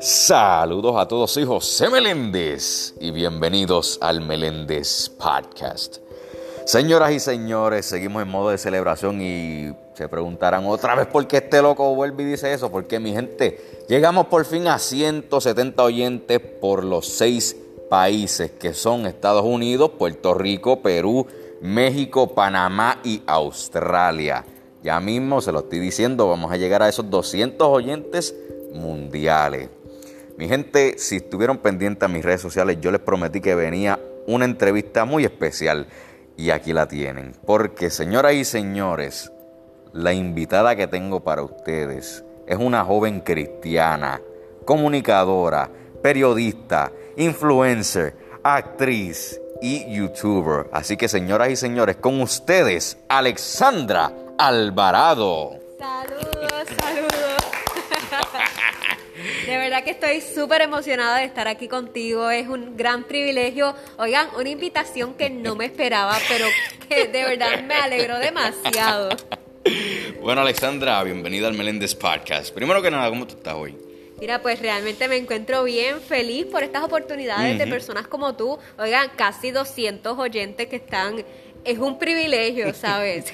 Saludos a todos, soy José Meléndez y bienvenidos al Meléndez Podcast. Señoras y señores, seguimos en modo de celebración y se preguntarán otra vez por qué este loco vuelve y dice eso. Porque mi gente, llegamos por fin a 170 oyentes por los seis países que son Estados Unidos, Puerto Rico, Perú, México, Panamá y Australia. Ya mismo se lo estoy diciendo, vamos a llegar a esos 200 oyentes mundiales. Mi gente, si estuvieron pendientes a mis redes sociales, yo les prometí que venía una entrevista muy especial y aquí la tienen. Porque, señoras y señores, la invitada que tengo para ustedes es una joven cristiana, comunicadora, periodista, influencer, actriz y youtuber. Así que, señoras y señores, con ustedes, Alexandra Alvarado. Saludos, saludos. De verdad que estoy súper emocionada de estar aquí contigo. Es un gran privilegio. Oigan, una invitación que no me esperaba, pero que de verdad me alegró demasiado. Bueno, Alexandra, bienvenida al Meléndez Podcast. Primero que nada, ¿cómo tú estás hoy? Mira, pues realmente me encuentro bien feliz por estas oportunidades de personas como tú. Oigan, casi 200 oyentes que están es un privilegio, ¿sabes?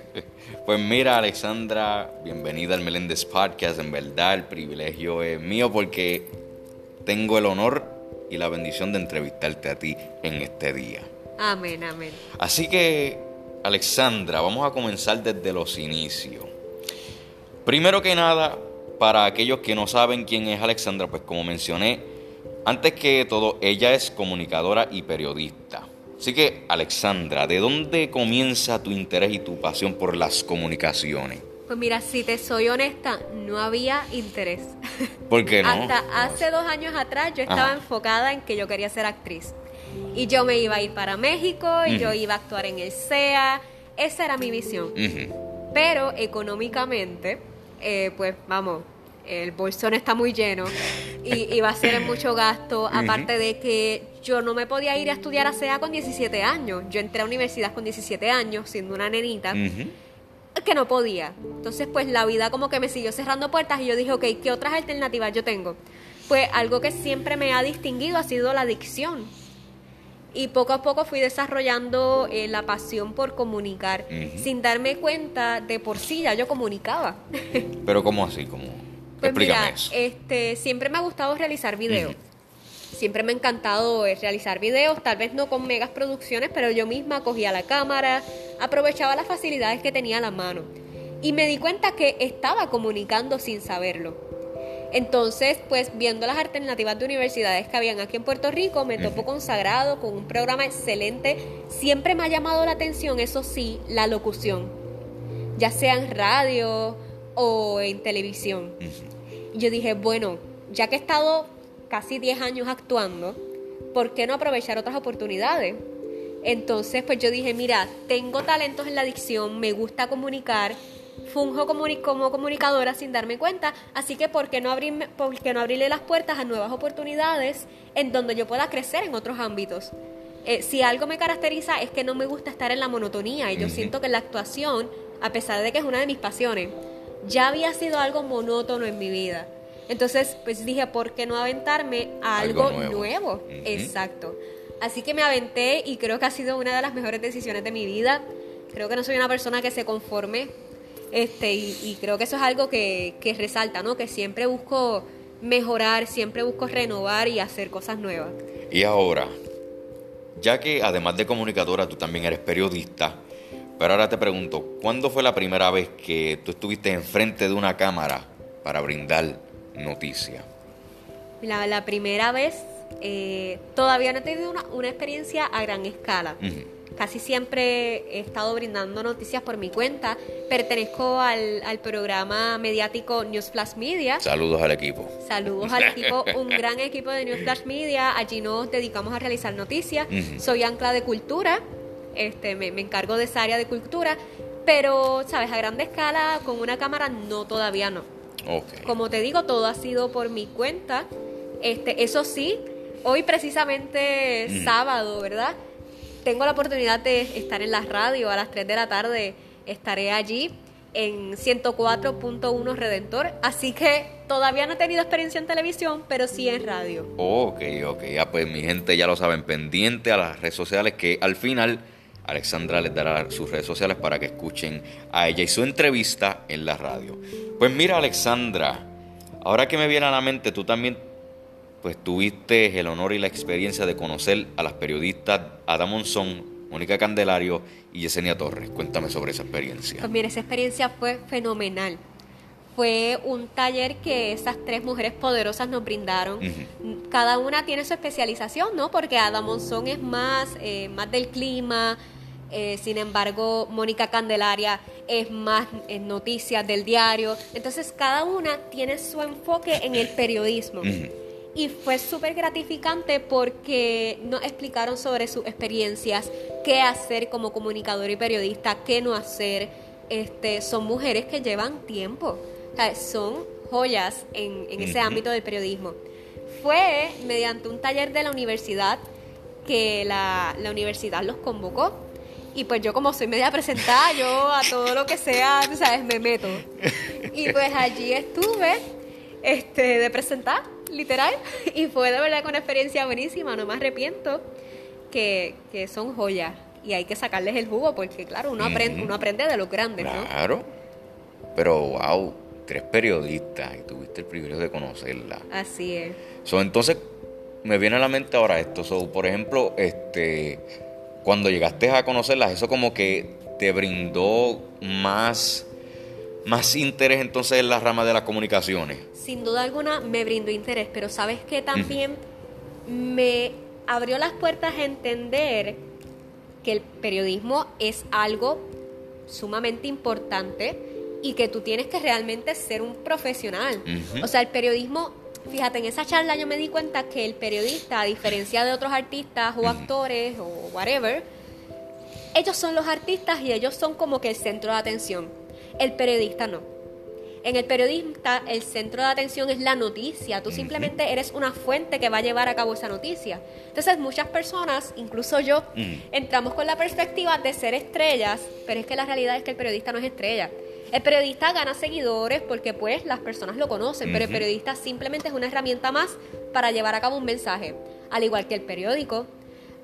pues mira, Alexandra, bienvenida al Meléndez Podcast. En verdad, el privilegio es mío porque tengo el honor y la bendición de entrevistarte a ti en este día. Amén, amén. Así que, Alexandra, vamos a comenzar desde los inicios. Primero que nada, para aquellos que no saben quién es Alexandra, pues como mencioné, antes que todo, ella es comunicadora y periodista. Así que, Alexandra, ¿de dónde comienza tu interés y tu pasión por las comunicaciones? Pues mira, si te soy honesta, no había interés. ¿Por qué no? Hasta hace dos años atrás yo estaba enfocada en que yo quería ser actriz. Y yo me iba a ir para México y yo iba a actuar en el SEA. Esa era mi visión. Pero económicamente, eh, pues vamos, el bolsón está muy lleno y, va a ser mucho gasto, aparte de que yo no me podía ir a estudiar a SEA con 17 años. Yo entré a universidad con 17 años, siendo una nenita, que no podía. Entonces, pues la vida como que me siguió cerrando puertas y yo dije, ok, ¿qué otras alternativas yo tengo? Pues algo que siempre me ha distinguido ha sido la adicción. Y poco a poco fui desarrollando eh, la pasión por comunicar, sin darme cuenta de por sí ya yo comunicaba. Pero ¿cómo así? ¿Cómo? Pues mira, este, siempre me ha gustado realizar videos. Siempre me ha encantado eh, realizar videos, tal vez no con megas producciones, pero yo misma cogía la cámara, aprovechaba las facilidades que tenía a la mano. Y me di cuenta que estaba comunicando sin saberlo. Entonces, pues viendo las alternativas de universidades que habían aquí en Puerto Rico, me topo consagrado con un programa excelente. Siempre me ha llamado la atención, eso sí, la locución, ya sea en radio o en televisión yo dije, bueno, ya que he estado casi 10 años actuando, ¿por qué no aprovechar otras oportunidades? Entonces, pues yo dije, mira, tengo talentos en la dicción, me gusta comunicar, funjo como comunicadora sin darme cuenta, así que ¿por qué, no abrirme, ¿por qué no abrirle las puertas a nuevas oportunidades en donde yo pueda crecer en otros ámbitos? Eh, si algo me caracteriza es que no me gusta estar en la monotonía y yo siento que la actuación, a pesar de que es una de mis pasiones, ya había sido algo monótono en mi vida. Entonces, pues dije, ¿por qué no aventarme a algo, nuevo? Exacto. Así que me aventé y creo que ha sido una de las mejores decisiones de mi vida. Creo que no soy una persona que se conforme. Este, y, creo que eso es algo que, que, resalta, ¿no? Que siempre busco mejorar, siempre busco renovar y hacer cosas nuevas. Y ahora, ya que además de comunicadora, tú también eres periodista, pero ahora te pregunto, ¿cuándo fue la primera vez que tú estuviste enfrente de una cámara para brindar noticia? La, la primera vez, eh, todavía no he tenido una, experiencia a gran escala. Casi siempre he estado brindando noticias por mi cuenta. Pertenezco al, programa mediático News Flash Media. Saludos al equipo. Saludos al equipo, un gran equipo de News Flash Media. Allí nos dedicamos a realizar noticias. Soy ancla de cultura este, me, encargo de esa área de cultura, pero, ¿sabes? A grande escala, con una cámara, no, todavía no. Como te digo, todo ha sido por mi cuenta. Este, eso sí, hoy precisamente mm. sábado, ¿verdad? Tengo la oportunidad de estar en la radio a las 3 de la tarde, estaré allí en 104.1 Redentor, así que todavía no he tenido experiencia en televisión, pero sí en radio. Ok, ok, ya pues mi gente ya lo saben, pendiente a las redes sociales que al final Alexandra les dará sus redes sociales para que escuchen a ella y su entrevista en la radio. Pues mira Alexandra, ahora que me viene a la mente, tú también pues tuviste el honor y la experiencia de conocer a las periodistas Ada Monzón, Mónica Candelario y Yesenia Torres. Cuéntame sobre esa experiencia. Pues mira, esa experiencia fue fenomenal. Fue un taller que esas tres mujeres poderosas nos brindaron. Cada una tiene su especialización, ¿no? Porque Ada Monzón es más, eh, más del clima, eh, sin embargo, Mónica Candelaria es más en noticias del diario. Entonces, cada una tiene su enfoque en el periodismo. Y fue súper gratificante porque nos explicaron sobre sus experiencias, qué hacer como comunicador y periodista, qué no hacer. Este, son mujeres que llevan tiempo, son joyas en, ese ámbito del periodismo. Fue mediante un taller de la universidad que la, la universidad los convocó. Y pues yo como soy media presentada, yo a todo lo que sea, tú sabes, me meto. Y pues allí estuve este, de presentar literal. Y fue de verdad con una experiencia buenísima, no me arrepiento, que, que son joyas. Y hay que sacarles el jugo porque, claro, uno, aprende, uno aprende de los grandes, claro. Pero, wow, tres periodistas y tuviste el privilegio de conocerla. Así es. So, entonces, me viene a la mente ahora esto. So, por ejemplo, este, cuando llegaste a conocerlas, eso como que te brindó más más interés entonces en la rama de las comunicaciones? Sin duda alguna me brindó interés, pero sabes que también me abrió las puertas a entender que el periodismo es algo sumamente importante y que tú tienes que realmente ser un profesional. O sea, el periodismo, fíjate, en esa charla yo me di cuenta que el periodista, a diferencia de otros artistas o actores o whatever, ellos son los artistas y ellos son como que el centro de atención. El periodista no. En el periodista el centro de atención es la noticia. Tú simplemente eres una fuente que va a llevar a cabo esa noticia. Entonces muchas personas, incluso yo, entramos con la perspectiva de ser estrellas, pero es que la realidad es que el periodista no es estrella. El periodista gana seguidores porque pues las personas lo conocen, pero el periodista simplemente es una herramienta más para llevar a cabo un mensaje. Al igual que el periódico,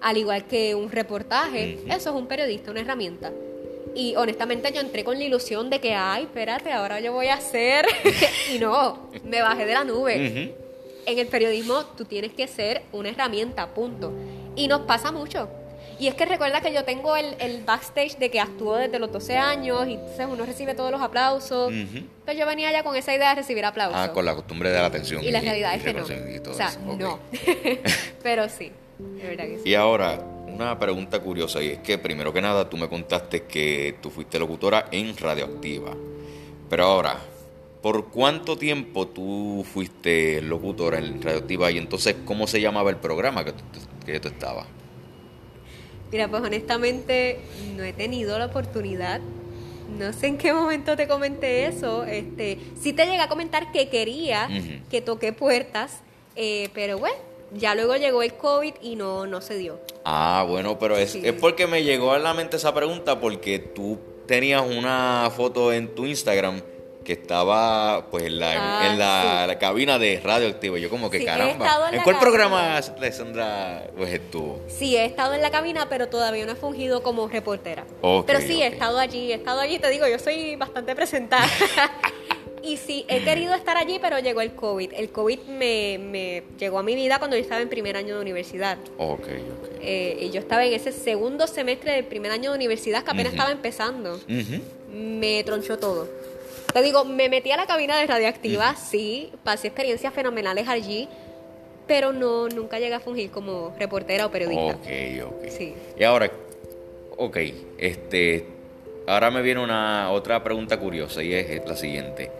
al igual que un reportaje, eso es un periodista, una herramienta. Y honestamente yo entré con la ilusión de que, ay, espérate, ahora yo voy a hacer. y no, me bajé de la nube. En el periodismo tú tienes que ser una herramienta, punto. Y nos pasa mucho. Y es que recuerda que yo tengo el, backstage de que actúo desde los 12 años y entonces uno recibe todos los aplausos. Pero yo venía ya con esa idea de recibir aplausos. Ah, con la costumbre de la atención. Y, la realidad es que no. o sea, no. Pero sí, de verdad que sí. Y ahora, una pregunta curiosa y es que primero que nada tú me contaste que tú fuiste locutora en Radioactiva. Pero ahora, ¿por cuánto tiempo tú fuiste locutora en Radioactiva y entonces cómo se llamaba el programa que tú, que tú estabas? Mira, pues honestamente no he tenido la oportunidad. No sé en qué momento te comenté eso. Este, sí te llegué a comentar que quería que toque puertas, eh, pero bueno, ya luego llegó el COVID y no, no se dio. Ah, bueno, pero es, es porque me llegó a la mente esa pregunta porque tú tenías una foto en tu Instagram que estaba pues en la, en la, ah, cabina de Radioactivo. Yo como que caramba. ¿En, cuál programa, Alessandra, pues estuvo? Sí, he estado en la cabina, pero todavía no he fungido como reportera. pero sí, he estado allí, he estado allí. Te digo, yo soy bastante presentada. Y sí, he querido estar allí, pero llegó el COVID. El COVID me, me llegó a mi vida cuando yo estaba en primer año de universidad. Ok, ok. Eh, y yo estaba en ese segundo semestre del primer año de universidad que apenas estaba empezando. Me tronchó todo. Te digo, me metí a la cabina de radioactiva, sí, pasé experiencias fenomenales allí, pero no, nunca llegué a fungir como reportera o periodista. Ok, ok. Sí. Y ahora, ok, este, ahora me viene una otra pregunta curiosa y es la siguiente.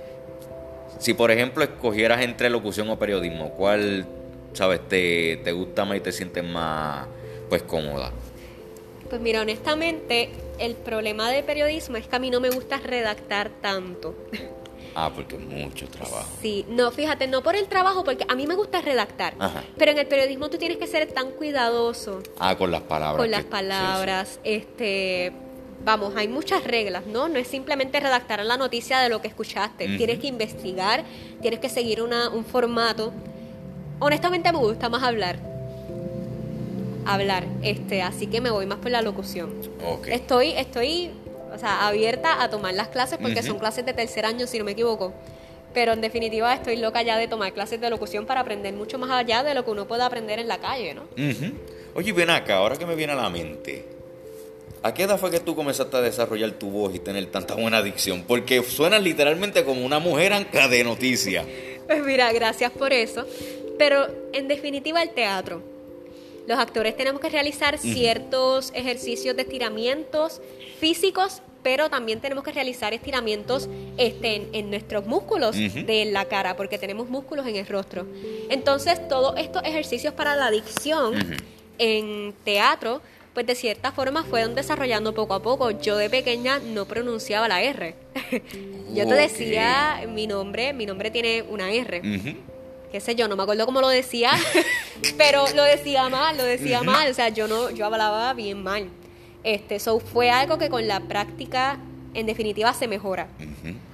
Si por ejemplo escogieras entre locución o periodismo, ¿cuál, sabes, te, te gusta más y te sientes más, pues, cómoda? Pues mira, honestamente, el problema de periodismo es que a mí no me gusta redactar tanto. Ah, porque es mucho trabajo. Sí, no, fíjate, no por el trabajo, porque a mí me gusta redactar. Pero en el periodismo tú tienes que ser tan cuidadoso. Ah, con las palabras. Con las palabras, este vamos, hay muchas reglas, ¿no? No es simplemente redactar la noticia de lo que escuchaste. Tienes que investigar, tienes que seguir una, un formato. Honestamente me gusta más hablar. Hablar, este, así que me voy más por la locución. Estoy, estoy, o sea, abierta a tomar las clases porque son clases de tercer año, si no me equivoco. Pero en definitiva estoy loca ya de tomar clases de locución para aprender mucho más allá de lo que uno puede aprender en la calle, ¿no? Oye, ven acá, ahora que me viene a la mente, ¿a qué edad fue que tú comenzaste a desarrollar tu voz y tener tanta buena adicción? Porque suenas literalmente como una mujer anca de noticias. Pues mira, gracias por eso. Pero en definitiva el teatro. Los actores tenemos que realizar ciertos ejercicios de estiramientos físicos pero también tenemos que realizar estiramientos este, en, nuestros músculos de la cara, porque tenemos músculos en el rostro. Entonces, todos estos ejercicios para la adicción en teatro, pues de cierta forma fueron desarrollando poco a poco. Yo de pequeña no pronunciaba la R. yo te decía mi nombre, mi nombre tiene una R. Qué sé yo, no me acuerdo cómo lo decía, pero lo decía mal, lo decía mal, o sea, yo no yo hablaba bien mal. Este, so fue algo que con la práctica en definitiva se mejora.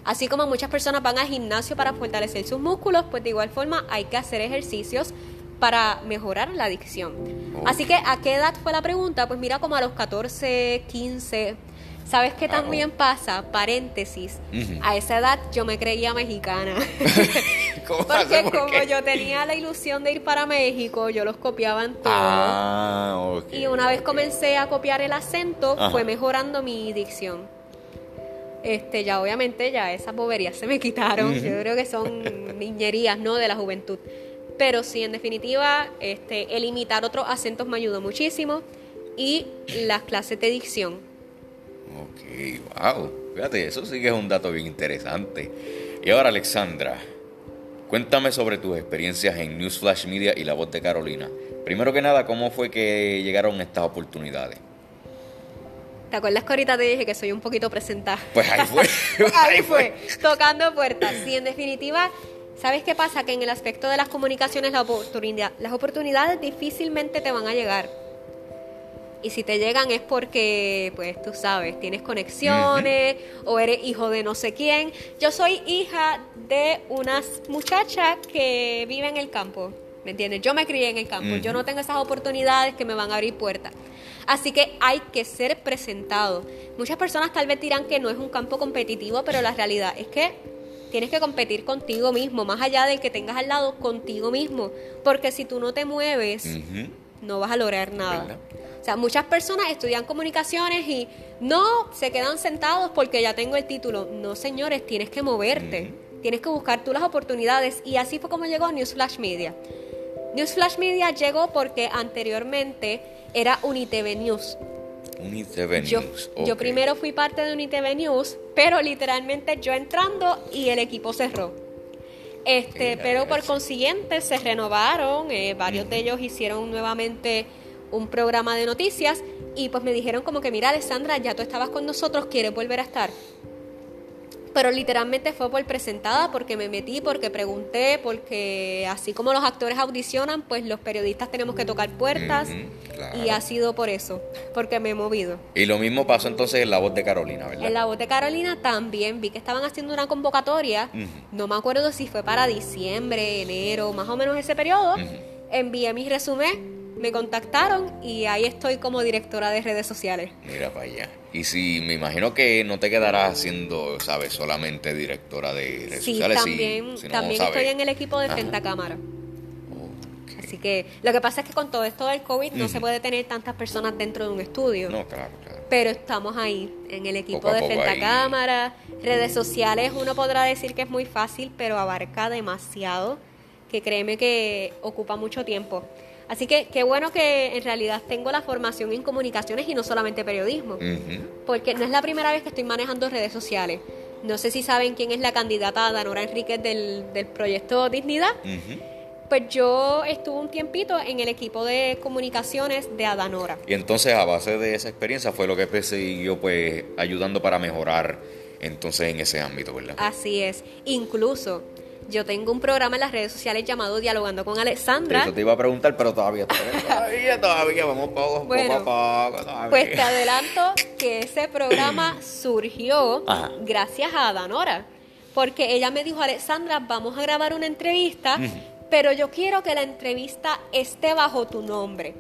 Así como muchas personas van al gimnasio para fortalecer sus músculos, pues de igual forma hay que hacer ejercicios para mejorar la adicción. Así que, ¿a qué edad fue la pregunta? Pues mira, como a los 14, 15. ¿Sabes qué también pasa? Paréntesis. A esa edad yo me creía mexicana. Porque como yo tenía la ilusión de ir para México, yo los copiaba en todo. Ah, y una vez comencé a copiar el acento, fue mejorando mi dicción. Este, ya obviamente ya esas boberías se me quitaron. Yo creo que son niñerías, ¿no? De la juventud. Pero sí, en definitiva, este, el imitar otros acentos me ayudó muchísimo. Y las clases de dicción. Ok, wow. Fíjate, eso sí que es un dato bien interesante. Y ahora, Alexandra, Cuéntame sobre tus experiencias en Newsflash Media y La Voz de Carolina. Primero que nada, ¿cómo fue que llegaron estas oportunidades? ¿Te acuerdas que ahorita te dije que soy un poquito presentada? Pues ahí fue. ahí fue, tocando puertas. Sí, en definitiva, ¿sabes qué pasa? Que en el aspecto de las comunicaciones, la oportunidad, las oportunidades difícilmente te van a llegar y si te llegan es porque, pues tú sabes, tienes conexiones o eres hijo de no sé quién. Yo soy hija de una muchacha que vive en el campo, ¿me entiendes? Yo me crié en el campo, yo no tengo esas oportunidades que me van a abrir puertas. Así que hay que ser presentado. Muchas personas tal vez dirán que no es un campo competitivo, pero la realidad es que tienes que competir contigo mismo, más allá del que tengas al lado, contigo mismo. Porque si tú no te mueves, no vas a lograr nada. O sea, muchas personas estudian comunicaciones y no se quedan sentados porque ya tengo el título. No, señores, tienes que moverte. Tienes que buscar tú las oportunidades. Y así fue como llegó Newsflash Media. Newsflash Media llegó porque anteriormente era Unitv News. Unitv News. Yo, primero fui parte de Unitv News, pero literalmente yo entrando y el equipo cerró. Este, pero por consiguiente se renovaron, eh, varios de ellos hicieron nuevamente un programa de noticias y pues me dijeron como que, mira Alessandra, ya tú estabas con nosotros, ¿quieres volver a estar? Pero literalmente fue por presentada, porque me metí, porque pregunté, porque así como los actores audicionan, pues los periodistas tenemos que tocar puertas y ha sido por eso, porque me he movido. Y lo mismo pasó entonces en La Voz de Carolina, ¿verdad? En La Voz de Carolina también vi que estaban haciendo una convocatoria, no me acuerdo si fue para diciembre, enero, más o menos ese periodo. Envié mi resumen me contactaron y ahí estoy como directora de redes sociales. Mira para allá. Y si me imagino que no te quedarás siendo, ¿sabes? Solamente directora de redes sociales. También, también estoy en el equipo de Frente a Cámara. Así que lo que pasa es que con todo esto del COVID no se puede tener tantas personas dentro de un estudio. No, claro, claro. Pero estamos ahí, en el equipo de Frente a Cámara. Redes sociales, uno podrá decir que es muy fácil, pero abarca demasiado, que créeme que ocupa mucho tiempo. Así que qué bueno que en realidad tengo la formación en comunicaciones y no solamente periodismo, porque no es la primera vez que estoy manejando redes sociales. No sé si saben quién es la candidata Danora Enríquez del, del proyecto Dignidad. Pues yo estuve un tiempito en el equipo de comunicaciones de Adanora. Y entonces a base de esa experiencia fue lo que siguió pues ayudando para mejorar entonces en ese ámbito, ¿verdad? Así es. Incluso Yo tengo un programa en las redes sociales llamado Dialogando con Alexandra. Eso te iba a preguntar, pero todavía, todavía, todavía, vamos poco, bueno, poco a poco. Todavía. Pues te adelanto que ese programa surgió Ajá. gracias a Danora. Porque ella me dijo, Alexandra, vamos a grabar una entrevista, pero yo quiero que la entrevista esté bajo tu nombre.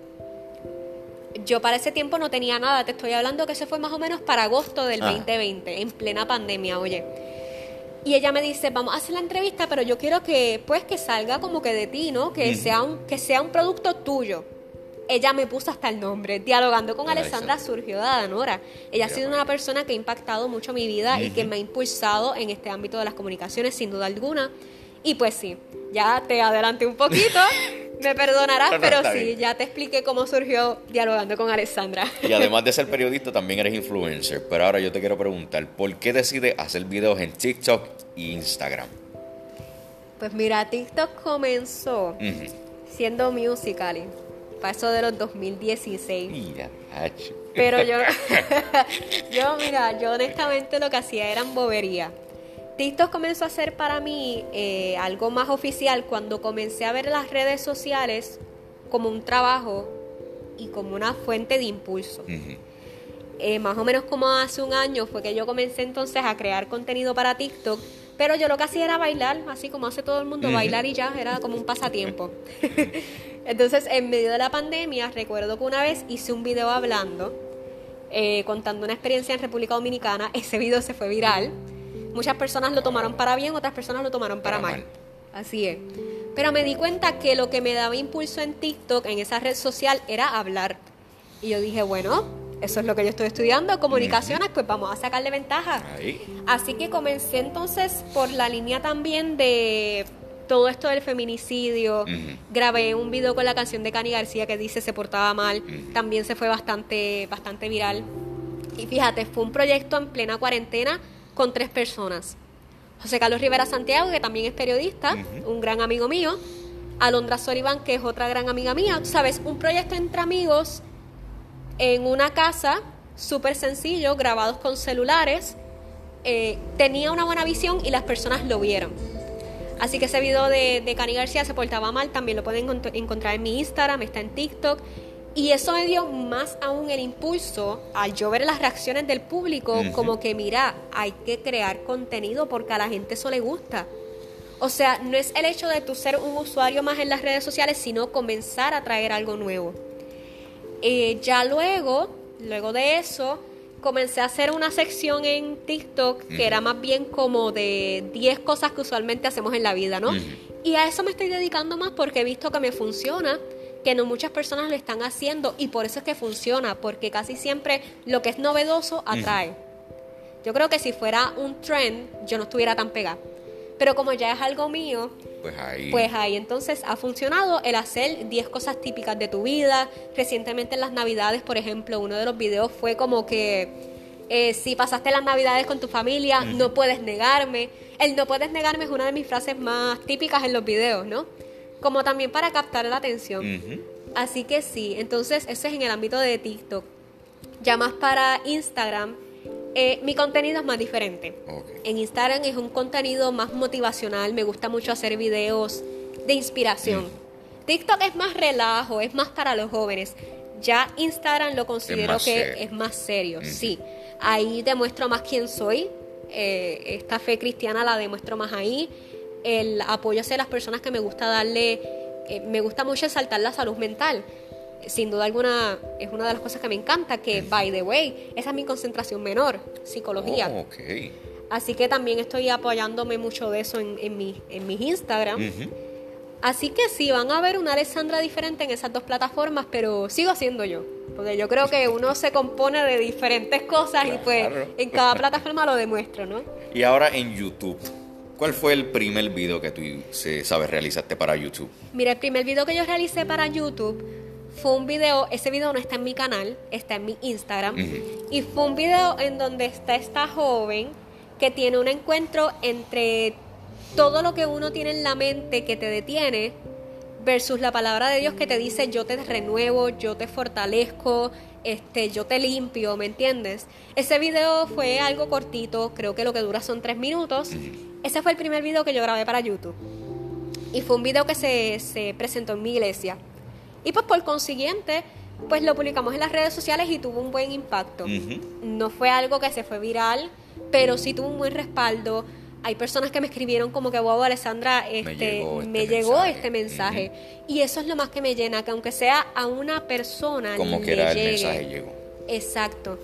Yo para ese tiempo no tenía nada, te estoy hablando que eso fue más o menos para agosto del 2020, en plena pandemia, oye. Y ella me dice, vamos a hacer la entrevista, pero yo quiero que, pues, que salga como que de ti, ¿no? Que, sea, un, que sea un producto tuyo. Ella me puso hasta el nombre. Dialogando con Alessandra surgió de Adanora. Ella ha sido una persona que ha impactado mucho mi vida y que me ha impulsado en este ámbito de las comunicaciones, sin duda alguna. Y pues sí, ya te adelanté un poquito. Me perdonarás, pero sí, ya te expliqué cómo surgió dialogando con Alessandra. Y además de ser periodista, también eres influencer. Pero ahora yo te quiero preguntar, ¿por qué decides hacer videos en TikTok e Instagram? Pues mira, TikTok comenzó siendo musical. Pasó de los 2016. Mira, Pero yo, yo, mira, yo honestamente lo que hacía eran bobería. TikTok comenzó a ser para mí eh, algo más oficial cuando comencé a ver las redes sociales como un trabajo y como una fuente de impulso. Eh, más o menos como hace un año fue que yo comencé entonces a crear contenido para TikTok, pero yo lo que hacía era bailar, así como hace todo el mundo, bailar y ya, era como un pasatiempo. entonces, en medio de la pandemia, recuerdo que una vez hice un video hablando, eh, contando una experiencia en República Dominicana, ese video se fue viral. Muchas personas lo tomaron para bien, otras personas lo tomaron para, mal. Así es. Pero me di cuenta que lo que me daba impulso en TikTok, en esa red social, era hablar. Y yo dije, bueno, eso es lo que yo estoy estudiando, comunicaciones, pues vamos a sacarle ventaja. Así que comencé entonces por la línea también de todo esto del feminicidio. Grabé un video con la canción de Cani García que dice se portaba mal. También se fue bastante, bastante viral. Y fíjate, fue un proyecto en plena cuarentena con tres personas. José Carlos Rivera Santiago, que también es periodista, un gran amigo mío. Alondra Sullivan, que es otra gran amiga mía. Sabes, un proyecto entre amigos en una casa, súper sencillo, grabados con celulares. Eh, tenía una buena visión y las personas lo vieron. Así que ese video de, de Cani García se portaba mal, también lo pueden encontrar en mi Instagram, está en TikTok. Y eso me dio más aún el impulso al yo ver las reacciones del público, como que mira, hay que crear contenido porque a la gente eso le gusta. O sea, no es el hecho de tú ser un usuario más en las redes sociales, sino comenzar a traer algo nuevo. Eh, ya luego, luego de eso, comencé a hacer una sección en TikTok que era más bien como de 10 cosas que usualmente hacemos en la vida, ¿no? Y a eso me estoy dedicando más porque he visto que me funciona que no muchas personas lo están haciendo y por eso es que funciona, porque casi siempre lo que es novedoso atrae. Yo creo que si fuera un trend, yo no estuviera tan pegada. Pero como ya es algo mío, pues ahí. pues ahí entonces ha funcionado el hacer 10 cosas típicas de tu vida. Recientemente en las navidades, por ejemplo, uno de los videos fue como que eh, si pasaste las navidades con tu familia, no puedes negarme. El no puedes negarme es una de mis frases más típicas en los videos, ¿no? Como también para captar la atención. Así que sí, entonces eso es en el ámbito de TikTok. Ya más para Instagram, eh, mi contenido es más diferente. En Instagram es un contenido más motivacional, me gusta mucho hacer videos de inspiración. TikTok es más relajo, es más para los jóvenes. Ya Instagram lo considero que es más serio, sí. Ahí demuestro más quién soy. Eh, esta fe cristiana la demuestro más ahí el apoyo hacia las personas que me gusta darle, eh, me gusta mucho exaltar la salud mental. Sin duda alguna es una de las cosas que me encanta, que, by the way, esa es mi concentración menor, psicología. Oh, Así que también estoy apoyándome mucho de eso en, en, mi, en mis Instagram. Así que sí, van a ver una Alessandra diferente en esas dos plataformas, pero sigo siendo yo. Porque yo creo que uno se compone de diferentes cosas y pues en cada plataforma lo demuestro, ¿no? Y ahora en YouTube. ¿Cuál fue el primer video que tú, sabes, realizaste para YouTube? Mira, el primer video que yo realicé para YouTube fue un video, ese video no está en mi canal, está en mi Instagram, y fue un video en donde está esta joven que tiene un encuentro entre todo lo que uno tiene en la mente que te detiene versus la palabra de Dios que te dice yo te renuevo, yo te fortalezco, este, yo te limpio, ¿me entiendes? Ese video fue algo cortito, creo que lo que dura son tres minutos Ese fue el primer video que yo grabé para YouTube. Y fue un video que se, se presentó en mi iglesia. Y pues por consiguiente, pues lo publicamos en las redes sociales y tuvo un buen impacto. No fue algo que se fue viral, pero sí tuvo un buen respaldo. Hay personas que me escribieron como que, wow, Alessandra, este, me llegó este, mensaje. Y eso es lo más que me llena, que aunque sea a una persona, como que era el mensaje llegó. Exacto.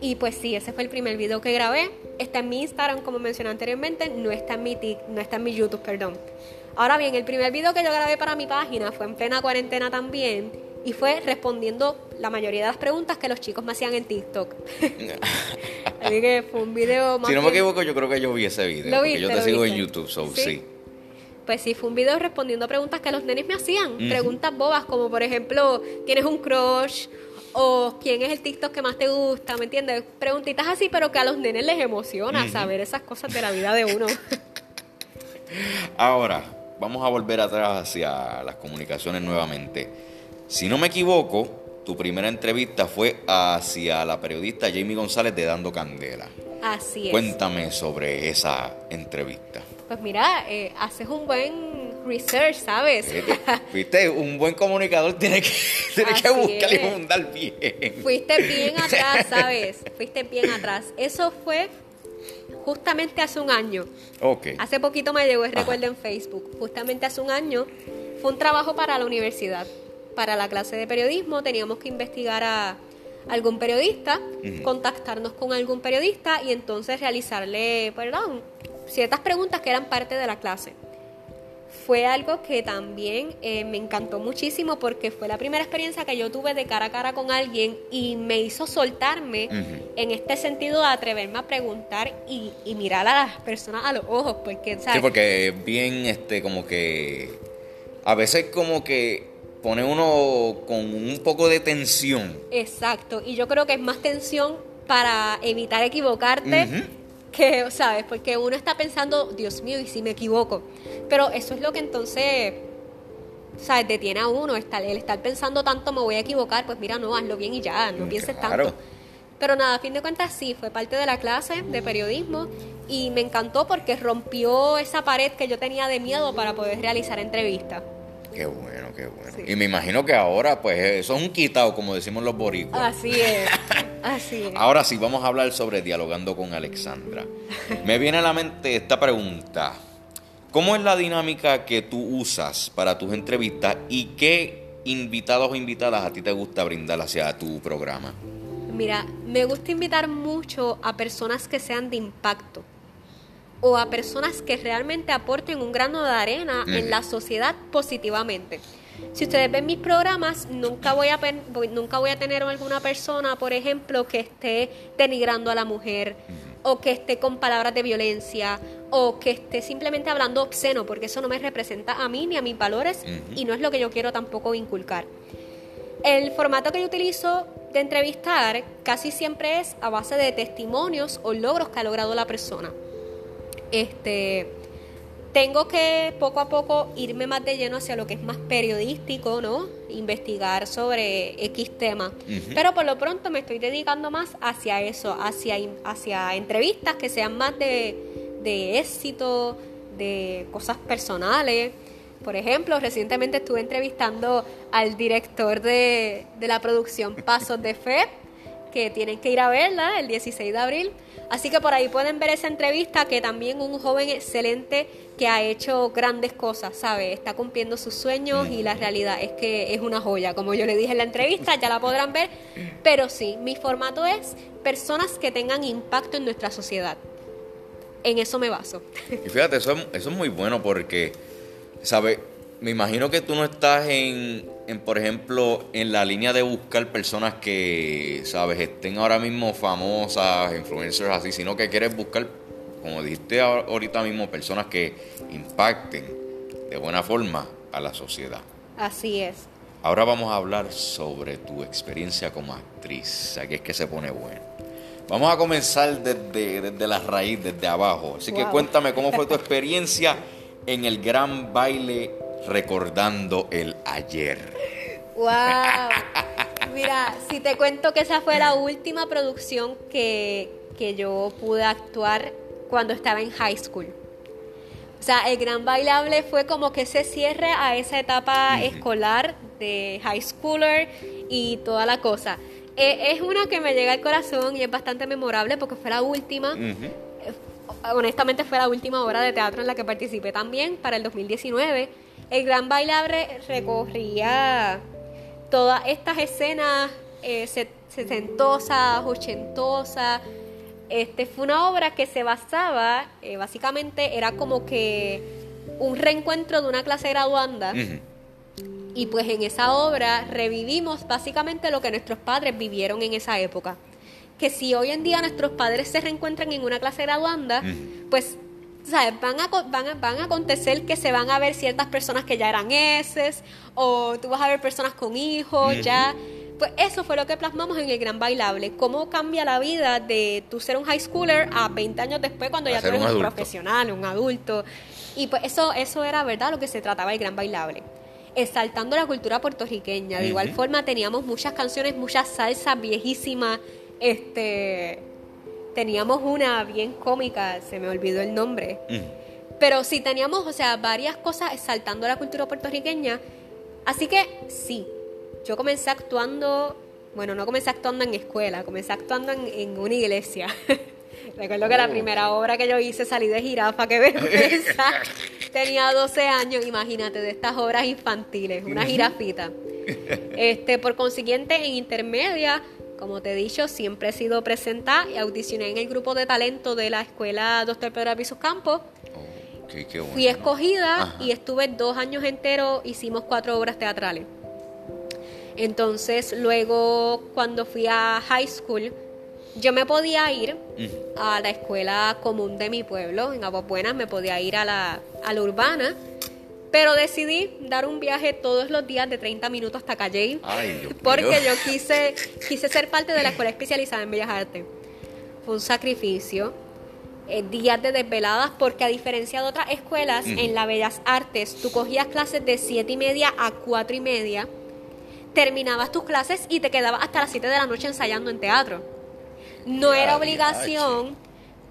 Y pues sí, ese fue el primer video que grabé. Está en mi Instagram, como mencioné anteriormente, no está en mi, no está en mi YouTube, perdón. Ahora bien, el primer video que yo grabé para mi página fue en plena cuarentena también y fue respondiendo la mayoría de las preguntas que los chicos me hacían en TikTok. Así que fue un video más. Si no me equivoco, yo creo que yo vi ese video. ¿Lo porque yo te sigo en YouTube, so ¿Sí? Pues sí, fue un video respondiendo preguntas que los nenes me hacían. Preguntas bobas, como por ejemplo, ¿tienes un crush? O quién es el TikTok que más te gusta, ¿me entiendes? Preguntitas así, pero que a los nenes les emociona saber esas cosas de la vida de uno. Ahora, vamos a volver atrás hacia las comunicaciones nuevamente. Si no me equivoco, tu primera entrevista fue hacia la periodista Jamie González de Dando Candela. Así es. Cuéntame sobre esa entrevista. Pues mira, eh, haces un buen research, ¿sabes? Fuiste un buen comunicador, tiene que, tiene que buscar y fundar bien. Fuiste bien atrás, ¿sabes? Fuiste bien atrás. Eso fue justamente hace un año. Ok. Hace poquito me llegó el recuerdo en Facebook. Justamente hace un año fue un trabajo para la universidad para la clase de periodismo teníamos que investigar a algún periodista, contactarnos con algún periodista y entonces realizarle, perdón, ciertas preguntas que eran parte de la clase. Fue algo que también eh, me encantó muchísimo porque fue la primera experiencia que yo tuve de cara a cara con alguien y me hizo soltarme en este sentido de atreverme a preguntar y, mirar a las personas a los ojos, porque, ¿sabes? Sí, porque bien, este, como que a veces como que pone uno con un poco de tensión. Exacto, y yo creo que es más tensión para evitar equivocarte que, ¿sabes? Porque uno está pensando, Dios mío, ¿y si me equivoco? Pero eso es lo que entonces, ¿sabes? Detiene a uno, el estar pensando tanto, me voy a equivocar, pues mira, no, hazlo bien y ya, no pienses tanto. Pero nada, a fin de cuentas sí, fue parte de la clase de periodismo y me encantó porque rompió esa pared que yo tenía de miedo para poder realizar entrevistas. Qué bueno, qué bueno. Y me imagino que ahora, pues, eso es un quitado, como decimos los boricuas. Así es, así es. Ahora sí, vamos a hablar sobre dialogando con Alexandra. Me viene a la mente esta pregunta. ¿Cómo es la dinámica que tú usas para tus entrevistas y qué invitados o invitadas a ti te gusta brindar hacia tu programa? Mira, me gusta invitar mucho a personas que sean de impacto o a personas que realmente aporten un grano de arena en la sociedad positivamente. Si ustedes ven mis programas, nunca voy a nunca voy a tener alguna persona, por ejemplo, que esté denigrando a la mujer o que esté con palabras de violencia o que esté simplemente hablando obsceno, porque eso no me representa a mí ni a mis valores y no es lo que yo quiero tampoco inculcar. El formato que yo utilizo de entrevistar casi siempre es a base de testimonios o logros que ha logrado la persona este, tengo que poco a poco irme más de lleno hacia lo que es más periodístico, ¿no? Investigar sobre X tema. Pero por lo pronto me estoy dedicando más hacia eso, hacia, hacia entrevistas que sean más de, de éxito, de cosas personales. Por ejemplo, recientemente estuve entrevistando al director de, de la producción Pasos de Fe, que tienen que ir a verla el 16 de abril. Así que por ahí pueden ver esa entrevista que también un joven excelente que ha hecho grandes cosas, ¿sabe? Está cumpliendo sus sueños y la realidad es que es una joya. Como yo le dije en la entrevista, ya la podrán ver. Pero sí, mi formato es personas que tengan impacto en nuestra sociedad. En eso me baso. Y fíjate, eso, eso es muy bueno porque, ¿sabe? Me imagino que tú no estás en, en, por ejemplo, en la línea de buscar personas que, sabes, estén ahora mismo famosas, influencers así, sino que quieres buscar, como dijiste ahorita mismo, personas que impacten de buena forma a la sociedad. Así es. Ahora vamos a hablar sobre tu experiencia como actriz. Aquí es que se pone bueno. Vamos a comenzar desde, desde la raíz, desde abajo. Así que cuéntame cómo fue tu experiencia en el gran baile recordando el ayer. ¡Wow! Mira, si te cuento que esa fue la última producción que, que yo pude actuar cuando estaba en high school. O sea, el gran bailable fue como que se cierre a esa etapa escolar de high schooler y toda la cosa. Eh, es una que me llega al corazón y es bastante memorable porque fue la última. Honestamente fue la última obra de teatro en la que participé también para el 2019. El gran bailable recorría todas estas escenas eh, setentosas, ochentosas, este, fue una obra que se basaba, eh, básicamente era como que un reencuentro de una clase graduanda. Y pues en esa obra revivimos básicamente lo que nuestros padres vivieron en esa época. Que si hoy en día nuestros padres se reencuentran en una clase graduanda, pues Van, a, van, van a acontecer que se van a ver ciertas personas que ya eran eses, o tú vas a ver personas con hijos, ya pues eso fue lo que plasmamos en el gran bailable. Cómo cambia la vida de tú ser un high schooler a 20 años después cuando ya tú eres un, profesional, un adulto. Y pues eso, eso era verdad lo que se trataba el gran bailable. Exaltando la cultura puertorriqueña. De igual forma teníamos muchas canciones, muchas salsas viejísimas. Este teníamos una bien cómica, se me olvidó el nombre. Pero sí teníamos, o sea, varias cosas exaltando la cultura puertorriqueña. Así que sí, yo comencé actuando, bueno, no comencé actuando en escuela, comencé actuando en, una iglesia. Recuerdo que la oh. primera obra que yo hice salí de jirafa, que vergüenza. Tenía 12 años, imagínate, de estas obras infantiles, una jirafita. Este, por consiguiente, en intermedia, como te he dicho, siempre he sido presentada y audicioné en el grupo de talento de la escuela Doctor Pedro Avisos Campos. Oh, Fui escogida y estuve dos años enteros, hicimos cuatro obras teatrales. Entonces, luego cuando fui a high school, yo me podía ir a la escuela común de mi pueblo, en Aguapuena, me podía ir a la, a la urbana, pero decidí dar un viaje todos los días de 30 minutos hasta Calle, porque yo quise, quise ser parte de la escuela especializada en Bellas Artes. Fue un sacrificio, eh, días de desveladas, porque a diferencia de otras escuelas, en las Bellas Artes tú cogías clases de 7 y media a 4 y media, terminabas tus clases y te quedabas hasta las 7 de la noche ensayando en teatro. No era obligación,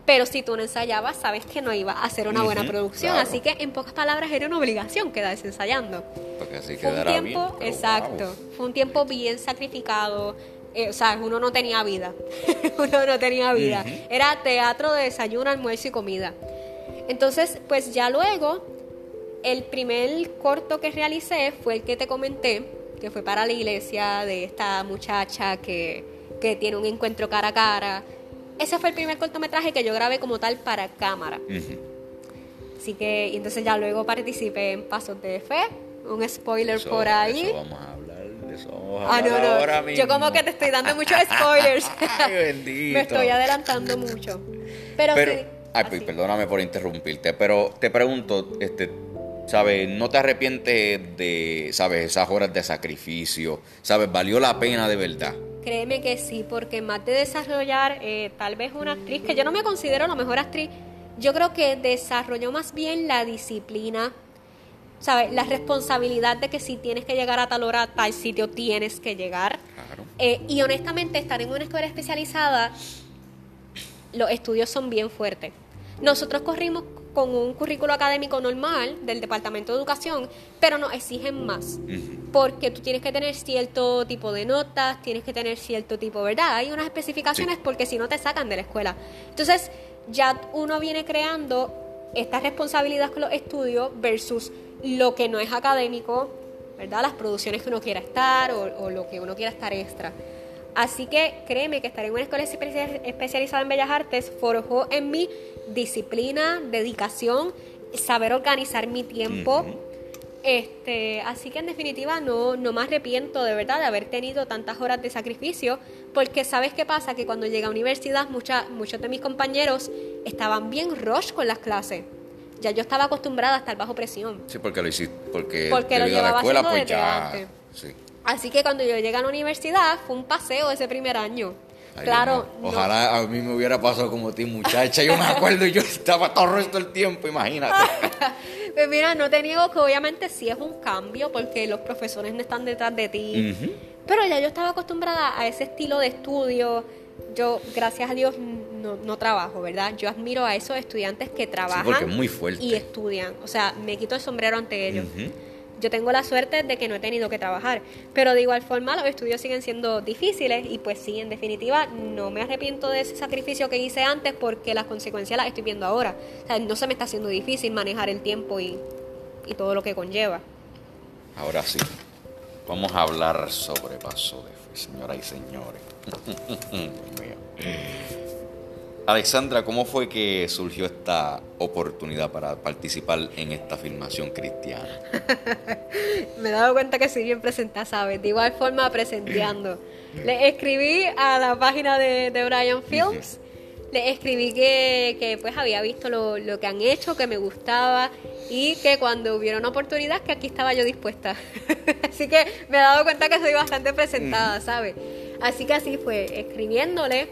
pero si tú no ensayabas, sabes que no iba a hacer una buena producción. Así que, en pocas palabras, era una obligación quedarse ensayando. Porque así Fue un tiempo, exacto. Fue un tiempo bien sacrificado. Eh, o sea, uno no tenía vida. uno no tenía vida. Era teatro de desayuno, almuerzo y comida. Entonces, pues ya luego, el primer corto que realicé fue el que te comenté, que fue para la iglesia de esta muchacha que, tiene un encuentro cara a cara. Ese fue el primer cortometraje que yo grabé como tal para cámara. Así que, y entonces ya luego participé en Pasos de Fe, un spoiler por ahí. Eso vamos a hablar, de eso vamos a ah, no, no. Ahora mismo. Yo como que te estoy dando muchos spoilers. Ay, bendito. Me estoy adelantando mucho. Pero, sí, ay, pues, perdóname por interrumpirte, pero te pregunto, este, ¿sabes? No te arrepientes de, ¿sabes? Esas horas de sacrificio, ¿sabes? Valió la pena de verdad. Créeme que sí, porque más de desarrollar eh, tal vez una actriz, que yo no me considero la mejor actriz, yo creo que desarrolló más bien la disciplina, ¿sabes? La responsabilidad de que si tienes que llegar a tal hora, a tal sitio tienes que llegar. Claro. Eh, y honestamente, estar en una escuela especializada, los estudios son bien fuertes. Nosotros corrimos con un currículo académico normal del Departamento de Educación, pero nos exigen más, porque tú tienes que tener cierto tipo de notas, tienes que tener cierto tipo, ¿verdad? Hay unas especificaciones porque si no te sacan de la escuela. Entonces, ya uno viene creando esta responsabilidad con los estudios versus lo que no es académico, ¿verdad? Las producciones que uno quiera estar o, o lo que uno quiera estar extra. Así que créeme que estar en una escuela especializada en Bellas Artes forjó en mí disciplina, dedicación, saber organizar mi tiempo. Este, así que en definitiva no, no me arrepiento de verdad de haber tenido tantas horas de sacrificio, porque sabes qué pasa, que cuando llegué a universidad mucha, muchos de mis compañeros estaban bien rush con las clases. Ya yo estaba acostumbrada a estar bajo presión. Sí, porque lo hiciste, porque, porque lo llevaba a la escuela, pues ya, sí. Así que cuando yo llegué a la universidad fue un paseo ese primer año. Claro. Ojalá a mí me hubiera pasado como a ti, muchacha. Yo me acuerdo, yo estaba todo el resto del tiempo, imagínate. pues mira, no te niego que obviamente sí es un cambio porque los profesores no están detrás de ti. Pero ya yo estaba acostumbrada a ese estilo de estudio. Yo, gracias a Dios, no, no trabajo, ¿verdad? Yo admiro a esos estudiantes que trabajan muy fuerte. y estudian. O sea, me quito el sombrero ante ellos. Yo tengo la suerte de que no he tenido que trabajar, pero de igual forma los estudios siguen siendo difíciles y pues sí, en definitiva, no me arrepiento de ese sacrificio que hice antes porque las consecuencias las estoy viendo ahora. O sea, no se me está haciendo difícil manejar el tiempo y, y todo lo que conlleva. Ahora sí, vamos a hablar sobre paso de fe, señoras y señores. Alexandra, ¿cómo fue que surgió esta oportunidad para participar en esta filmación cristiana? Me he dado cuenta que soy bien presentada, ¿sabes? De igual forma, presenteando. Le escribí a la página de, de Brian Films. Le escribí que, que pues había visto lo, lo, que han hecho, que me gustaba y que cuando hubiera una oportunidad que aquí estaba yo dispuesta. así que me he dado cuenta que soy bastante presentada, ¿sabes? Así que así fue, escribiéndole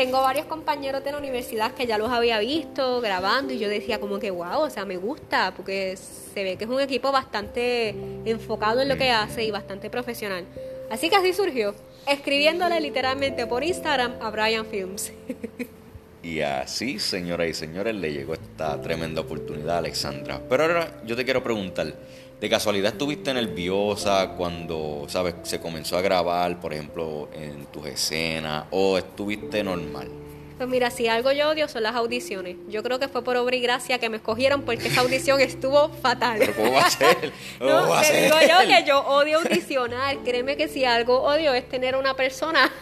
tengo varios compañeros de la universidad que ya los había visto grabando y yo decía como que wow, o sea, me gusta porque se ve que es un equipo bastante enfocado en lo que hace y bastante profesional. Así que así surgió, escribiéndole literalmente por Instagram a Brian Films. Y así, señoras y señores, le llegó esta tremenda oportunidad a Alexandra. Pero ahora yo te quiero preguntar, ¿De casualidad estuviste nerviosa cuando, sabes, se comenzó a grabar, por ejemplo, en tus escenas o estuviste normal? Pues mira, si algo yo odio son las audiciones. Yo creo que fue por obra y gracia que me escogieron porque esa audición estuvo fatal. ¿Pero cómo va a ser? no, te digo yo que yo odio audicionar. Créeme que si algo odio es tener una persona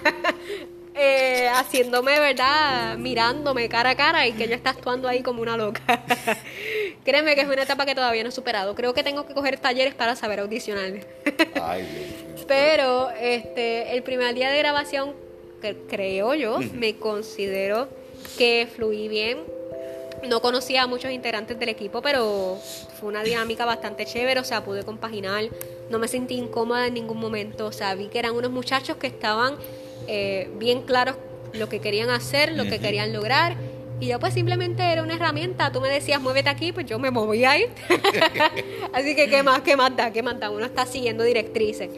eh, haciéndome, ¿verdad? Mirándome cara a cara y que ella está actuando ahí como una loca. Créeme que es una etapa que todavía no he superado. Creo que tengo que coger talleres para saber audicionar. Pero este, el primer día de grabación, creo yo, me considero que fluí bien. No conocía a muchos integrantes del equipo, pero fue una dinámica bastante chévere, o sea, pude compaginar, no me sentí incómoda en ningún momento, o sea, vi que eran unos muchachos que estaban eh, bien claros lo que querían hacer, lo que querían lograr y yo pues simplemente era una herramienta. Tú me decías, muévete aquí, pues yo me movía ahí. Así que, ¿qué más, qué más da? ¿Qué más da? Uno está siguiendo directrices.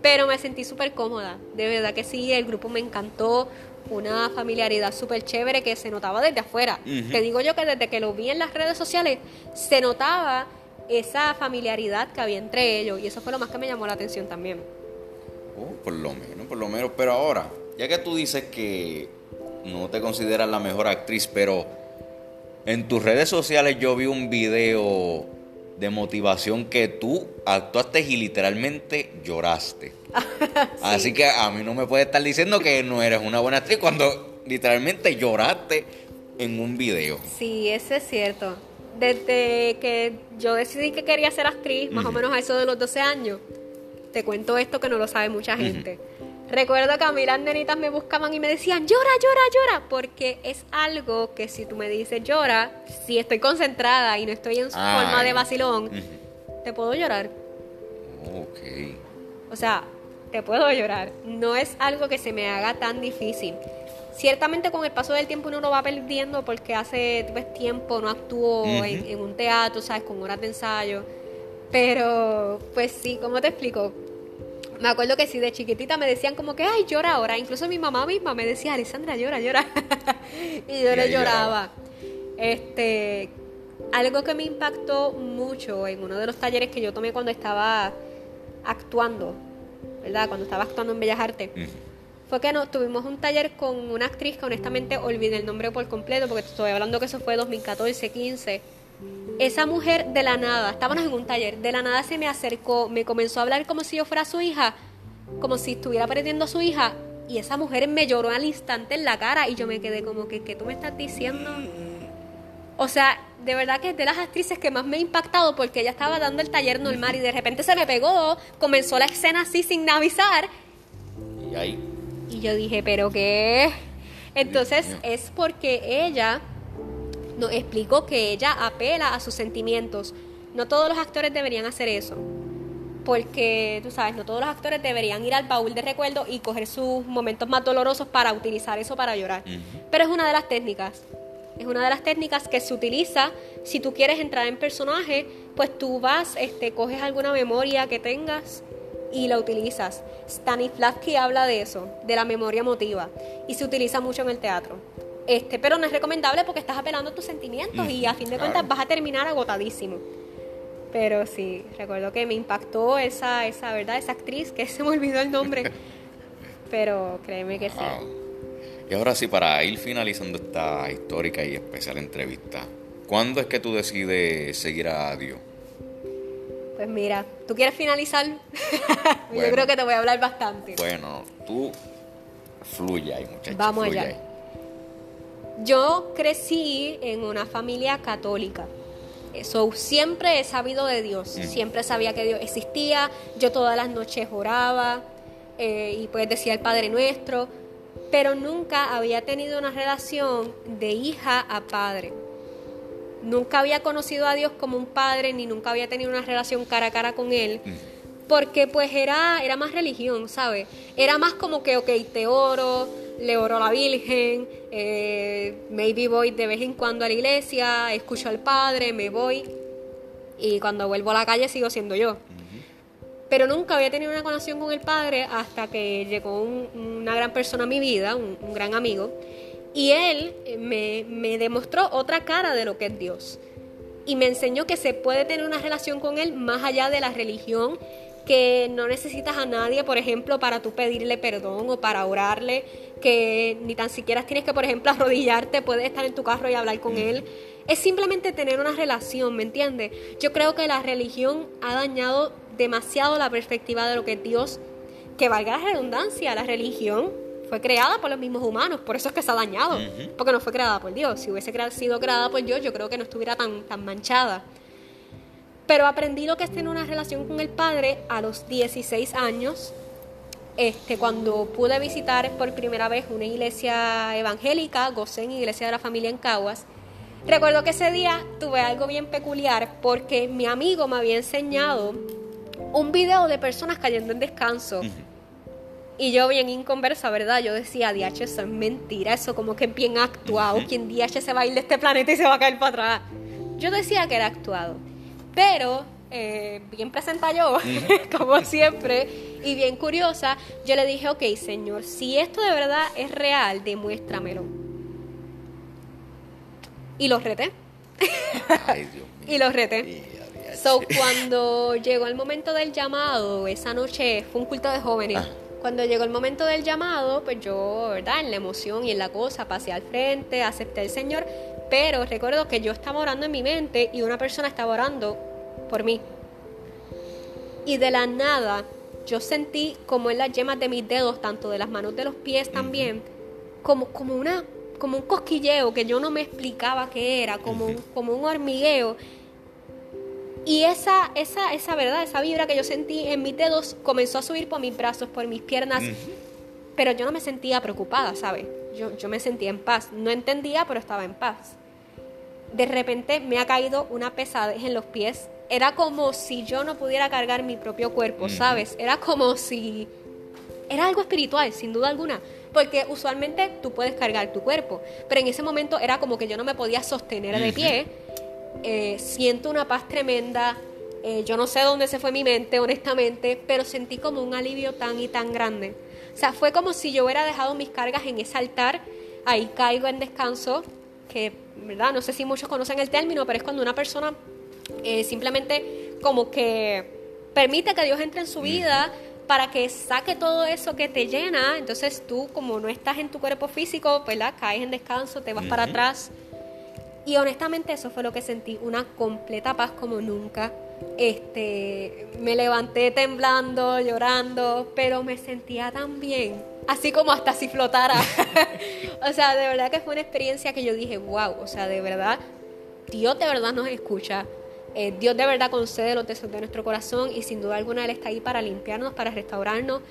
Pero me sentí súper cómoda. De verdad que sí, el grupo me encantó. Una familiaridad súper chévere que se notaba desde afuera. Te digo yo que desde que lo vi en las redes sociales, se notaba esa familiaridad que había entre ellos. Y eso fue lo más que me llamó la atención también. Oh, por lo menos, por lo menos. Pero ahora, ya que tú dices que no te consideras la mejor actriz, pero en tus redes sociales yo vi un video de motivación que tú actuaste y literalmente lloraste. Así que a mí no me puedes estar diciendo que no eres una buena actriz cuando literalmente lloraste en un video. Sí, eso es cierto. Desde que yo decidí que quería ser actriz, más o menos a eso de los 12 años, te cuento esto que no lo sabe mucha gente. Recuerdo que a mí las nenitas me buscaban y me decían, llora, llora, llora, porque es algo que si tú me dices llora, si estoy concentrada y no estoy en su forma de vacilón, te puedo llorar. Ok. O sea, te puedo llorar. No es algo que se me haga tan difícil. Ciertamente con el paso del tiempo uno lo va perdiendo porque hace pues, tiempo no actúo en, en un teatro, ¿sabes? Con horas de ensayo. Pero, pues sí, ¿cómo te explico? Me acuerdo que sí, de chiquitita me decían como que, ay, llora ahora. Incluso mi mamá misma me decía, Alessandra, llora, llora. y yo le lloraba. Este, algo que me impactó mucho en uno de los talleres que yo tomé cuando estaba actuando, ¿verdad? Cuando estaba actuando en Bellas Artes. Fue que no, tuvimos un taller con una actriz que honestamente olvidé el nombre por completo, porque estoy hablando que eso fue 2014, 15 esa mujer de la nada, estábamos en un taller, de la nada se me acercó, me comenzó a hablar como si yo fuera su hija, como si estuviera perdiendo a su hija, y esa mujer me lloró al instante en la cara y yo me quedé como que, ¿qué tú me estás diciendo? O sea, de verdad que es de las actrices que más me ha impactado porque ella estaba dando el taller normal y de repente se me pegó, comenzó la escena así sin avisar. Y ahí. Y yo dije, ¿pero qué? Entonces es porque ella nos explicó que ella apela a sus sentimientos. No todos los actores deberían hacer eso. Porque, tú sabes, no todos los actores deberían ir al baúl de recuerdos y coger sus momentos más dolorosos para utilizar eso para llorar. Pero es una de las técnicas. Es una de las técnicas que se utiliza si tú quieres entrar en personaje, pues tú vas, este, coges alguna memoria que tengas y la utilizas. Stanislavski habla de eso, de la memoria emotiva, y se utiliza mucho en el teatro Este, pero no es recomendable porque estás apelando a tus sentimientos y a fin de cuentas vas a terminar agotadísimo. Pero sí, recuerdo que me impactó esa, esa, ¿verdad? Esa actriz, que se me olvidó el nombre. Pero créeme que sí. Y ahora sí, para ir finalizando esta histórica y especial entrevista, ¿cuándo es que tú decides seguir a Dios? Pues mira, ¿tú quieres finalizar? Yo creo que te voy a hablar bastante. Bueno, tú fluye ahí, muchachos. Vamos allá. Yo crecí en una familia católica. Eso siempre he sabido de Dios, siempre sabía que Dios existía, yo todas las noches oraba eh, y pues decía el Padre Nuestro, pero nunca había tenido una relación de hija a padre. Nunca había conocido a Dios como un padre, ni nunca había tenido una relación cara a cara con Él, porque pues era, era más religión, ¿sabes? Era más como que, ok, te oro, le oro a la Virgen, eh, maybe voy de vez en cuando a la iglesia, escucho al Padre, me voy y cuando vuelvo a la calle sigo siendo yo. Pero nunca había tenido una conexión con el Padre hasta que llegó una gran persona a mi vida, un, gran amigo, y él eh, me, me demostró otra cara de lo que es Dios. Y me enseñó que se puede tener una relación con Él más allá de la religión que no necesitas a nadie, por ejemplo, para tú pedirle perdón o para orarle, que ni tan siquiera tienes que, por ejemplo, arrodillarte, puedes estar en tu carro y hablar con él. Es simplemente tener una relación, ¿me entiendes? Yo creo que la religión ha dañado demasiado la perspectiva de lo que es Dios, que valga la redundancia, la religión fue creada por los mismos humanos, por eso es que se ha dañado, porque no fue creada por Dios. Si hubiese sido creada por Dios, yo creo que no estuviera tan, tan manchada. Pero aprendí lo que es tener una relación con el Padre a los 16 años, este, cuando pude visitar por primera vez una iglesia evangélica, en Iglesia de la Familia en Caguas. Recuerdo que ese día tuve algo bien peculiar porque mi amigo me había enseñado un video de personas cayendo en descanso. Y yo bien inconversa, ¿verdad? Yo decía, DH, eso es mentira, eso como que bien actuado. ¿Quién DH se va a ir de este planeta y se va a caer para atrás? Yo decía que era actuado. Pero, eh, bien presenta yo, como siempre, y bien curiosa, yo le dije, ok, Señor, si esto de verdad es real, demuéstramelo. Y lo reté. Ay, Dios mío. y lo reté. So, cuando llegó el momento del llamado, esa noche fue un culto de jóvenes. Ah. Cuando llegó el momento del llamado, pues yo, ¿verdad? En la emoción y en la cosa, pasé al frente, acepté al Señor, pero recuerdo que yo estaba orando en mi mente y una persona estaba orando por mí. Y de la nada yo sentí como en las yemas de mis dedos, tanto de las manos de los pies también, como, como, una, como un cosquilleo que yo no me explicaba qué era, como, un, como un hormigueo. Y esa, esa, esa verdad, esa vibra que yo sentí en mis dedos comenzó a subir por mis brazos, por mis piernas, pero yo no me sentía preocupada, ¿sabes? Yo, yo me sentía en paz. No entendía, pero estaba en paz de repente me ha caído una pesadez en los pies. Era como si yo no pudiera cargar mi propio cuerpo, ¿sabes? Era como si... Era algo espiritual, sin duda alguna. Porque usualmente tú puedes cargar tu cuerpo. Pero en ese momento era como que yo no me podía sostener de pie. Eh, siento una paz tremenda. Eh, yo no sé dónde se fue mi mente, honestamente, pero sentí como un alivio tan y tan grande. O sea, fue como si yo hubiera dejado mis cargas en ese altar. Ahí caigo en descanso, que ¿verdad? No sé si muchos conocen el término, pero es cuando una persona eh, simplemente como que permite que Dios entre en su vida para que saque todo eso que te llena. Entonces tú, como no estás en tu cuerpo físico, ¿verdad? Caes en descanso, te vas para atrás. Y honestamente eso fue lo que sentí, una completa paz como nunca. Este, me levanté temblando, llorando, pero me sentía tan bien así como hasta si flotara. o sea, de verdad que fue una experiencia que yo dije, wow, o sea, de verdad, Dios de verdad nos escucha. Eh, Dios de verdad concede los deseos de nuestro corazón y sin duda alguna Él está ahí para limpiarnos, para restaurarnos.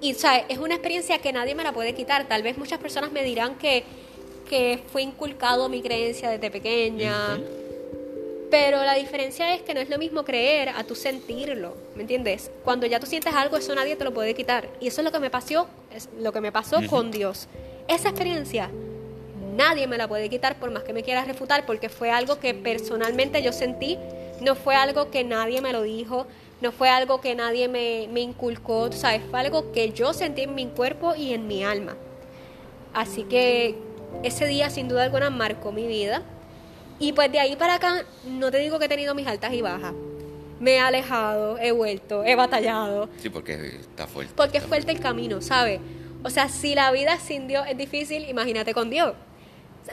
Y sea, es una experiencia que nadie me la puede quitar. Tal vez muchas personas me dirán que, que fue inculcado mi creencia desde pequeña. Pero la diferencia es que no es lo mismo creer a tú sentirlo, ¿me entiendes? Cuando ya tú sientes algo, eso nadie te lo puede quitar. Y eso es lo que me pasó, es lo que me pasó con Dios. Esa experiencia nadie me la puede quitar por más que me quieras refutar, porque fue algo que personalmente yo sentí, no fue algo que nadie me lo dijo, no fue algo que nadie me, me inculcó, ¿sabes? Fue algo que yo sentí en mi cuerpo y en mi alma. Así que ese día sin duda alguna marcó mi vida. Y pues de ahí para acá, no te digo que he tenido mis altas y bajas. Me he alejado, he vuelto, he batallado. Sí, porque está fuerte. Porque es fuerte el camino, ¿sabes? O sea, si la vida sin Dios es difícil, imagínate con Dios.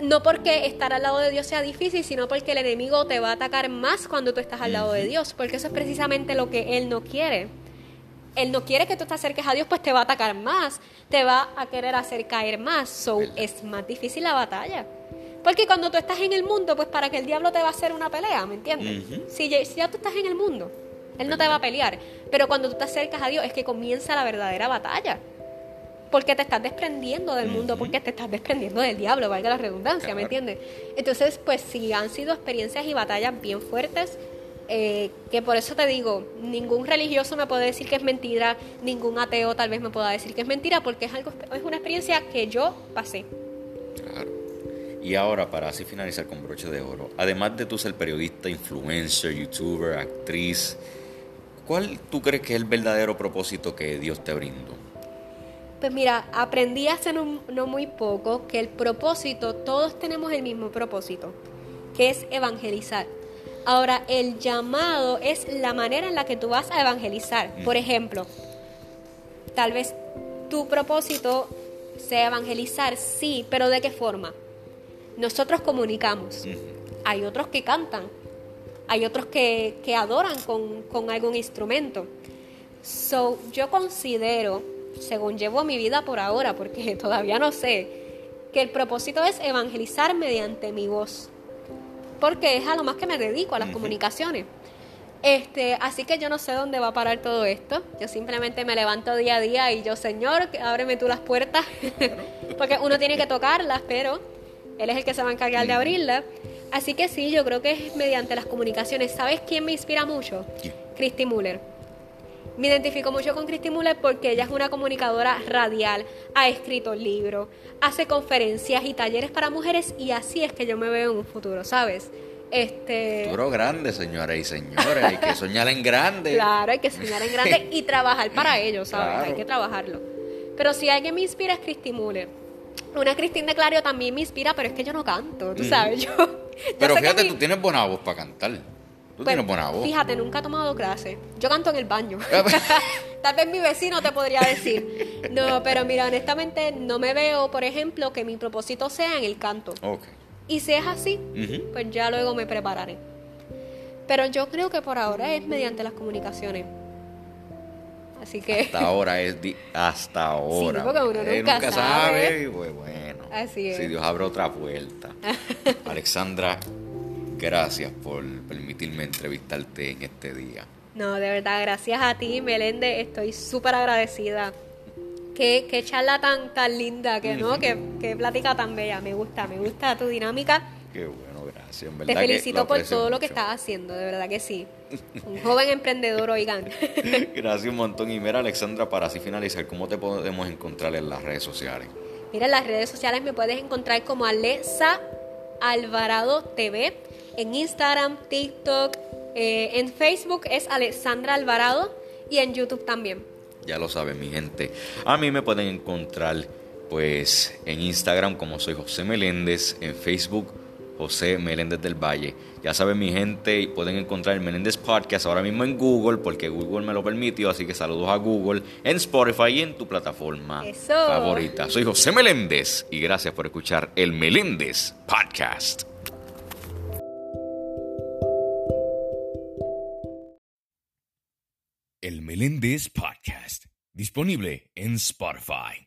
No porque estar al lado de Dios sea difícil, sino porque el enemigo te va a atacar más cuando tú estás al lado de Dios, porque eso es precisamente lo que Él no quiere. Él no quiere que tú te acerques a Dios, pues te va a atacar más, te va a querer hacer caer más, so es más difícil la batalla. Porque cuando tú estás en el mundo, pues para que el diablo te va a hacer una pelea, ¿me entiendes? si, ya, tú estás en el mundo, él no te va a pelear. Pero cuando tú te acercas a Dios es que comienza la verdadera batalla. Porque te estás desprendiendo del mundo, porque te estás desprendiendo del diablo, valga la redundancia, ¿me entiendes? Entonces, pues sí, han sido experiencias y batallas bien fuertes. Eh, que por eso te digo, ningún religioso me puede decir que es mentira, ningún ateo tal vez me pueda decir que es mentira, porque es algo es una experiencia que yo pasé. Y ahora, para así finalizar con broche de oro, además de tú ser periodista, influencer, youtuber, actriz, ¿cuál tú crees que es el verdadero propósito que Dios te brindó? Pues mira, aprendí hace no, no muy poco que el propósito, todos tenemos el mismo propósito, que es evangelizar. Ahora, el llamado es la manera en la que tú vas a evangelizar. Por ejemplo, tal vez tu propósito sea evangelizar, sí, pero ¿de qué forma? nosotros comunicamos. Hay otros que cantan, hay otros que, adoran con, algún instrumento. So, yo considero, según llevo mi vida por ahora, porque todavía no sé, que el propósito es evangelizar mediante mi voz. Porque es a lo más que me dedico, a las comunicaciones. Este, así que yo no sé dónde va a parar todo esto. Yo simplemente me levanto día a día y yo, Señor, ábreme tú las puertas. porque uno tiene que tocarlas, pero él es el que se va a encargar de abrirla. Así que sí, yo creo que es mediante las comunicaciones. ¿Sabes quién me inspira mucho? Christy Muller. Me identifico mucho con Christy Muller porque ella es una comunicadora radial, ha escrito libros, hace conferencias y talleres para mujeres y así es que yo me veo en un futuro, ¿sabes? Este... Futuro grande, señoras y señores, hay que soñar en grande. Claro, hay que soñar en grande y trabajar para ello, ¿sabes? Hay que trabajarlo. Pero si alguien me inspira es Christy Muller una Cristina de Clario también me inspira, pero es que yo no canto, tú sabes, yo... pero fíjate, tú tienes buena voz para cantar. Tú pues, tienes buena voz. Fíjate, nunca he tomado clase. Yo canto en el baño. Ah, pues. Tal vez mi vecino te podría decir. No, pero mira, honestamente no me veo, por ejemplo, que mi propósito sea en el canto. Okay. Y si es así, pues ya luego me prepararé. Pero yo creo que por ahora es mediante las comunicaciones. Así que. Hasta ahora es hasta ahora. Sí, porque uno nunca, sabe. Y pues bueno. Así es. Si Dios abre otra puerta. Alexandra, gracias por permitirme entrevistarte en este día. No, de verdad, gracias a ti, Melende. Estoy súper agradecida. Qué, qué, charla tan, tan linda, que no, qué, qué plática tan bella. Me gusta, me gusta tu dinámica. Qué bueno, gracias. Te felicito por todo lo que estás haciendo, de verdad que sí. Un joven emprendedor, oigan. Gracias un montón. Y mira, Alexandra, para así finalizar, ¿cómo te podemos encontrar en las redes sociales? Mira, en las redes sociales me puedes encontrar como Alexa Alvarado TV. En Instagram, TikTok, eh, en Facebook es Alexandra Alvarado y en YouTube también. Ya lo saben, mi gente. A mí me pueden encontrar pues en Instagram como soy José Meléndez, en Facebook José Meléndez del Valle. Ya saben mi gente, pueden encontrar el Meléndez Podcast ahora mismo en Google, porque Google me lo permitió, así que saludos a Google, en Spotify y en tu plataforma favorita. Soy José Meléndez y gracias por escuchar el Meléndez Podcast. El Meléndez Podcast, disponible en Spotify.